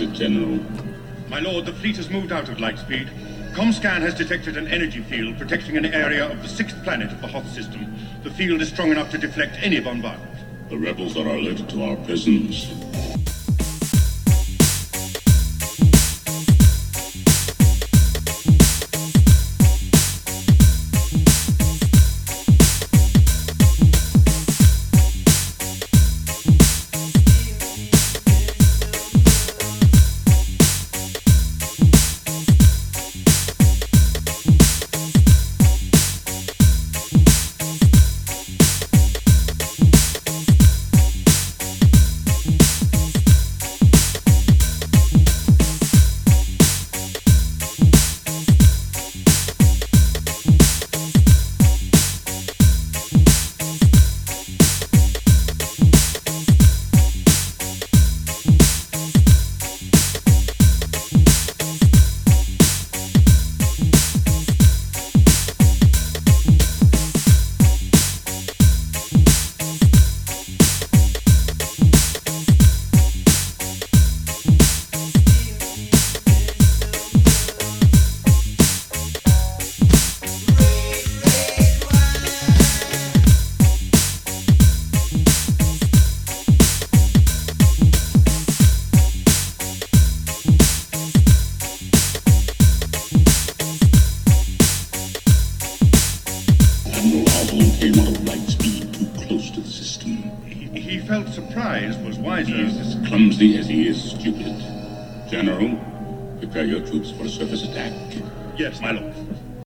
is it, General? My lord, the fleet has moved out of Lightspeed. Comscan has detected an energy field protecting an area of the sixth planet of the Hoth system. The field is strong enough to deflect any bombardment. The rebels are alerted to our presence. Ozzel came out of Lightspeed too close to the system. He, he felt surprised, was wiser. He is as clumsy as he is stupid. General, prepare your troops for a surface attack. Yes, my lord.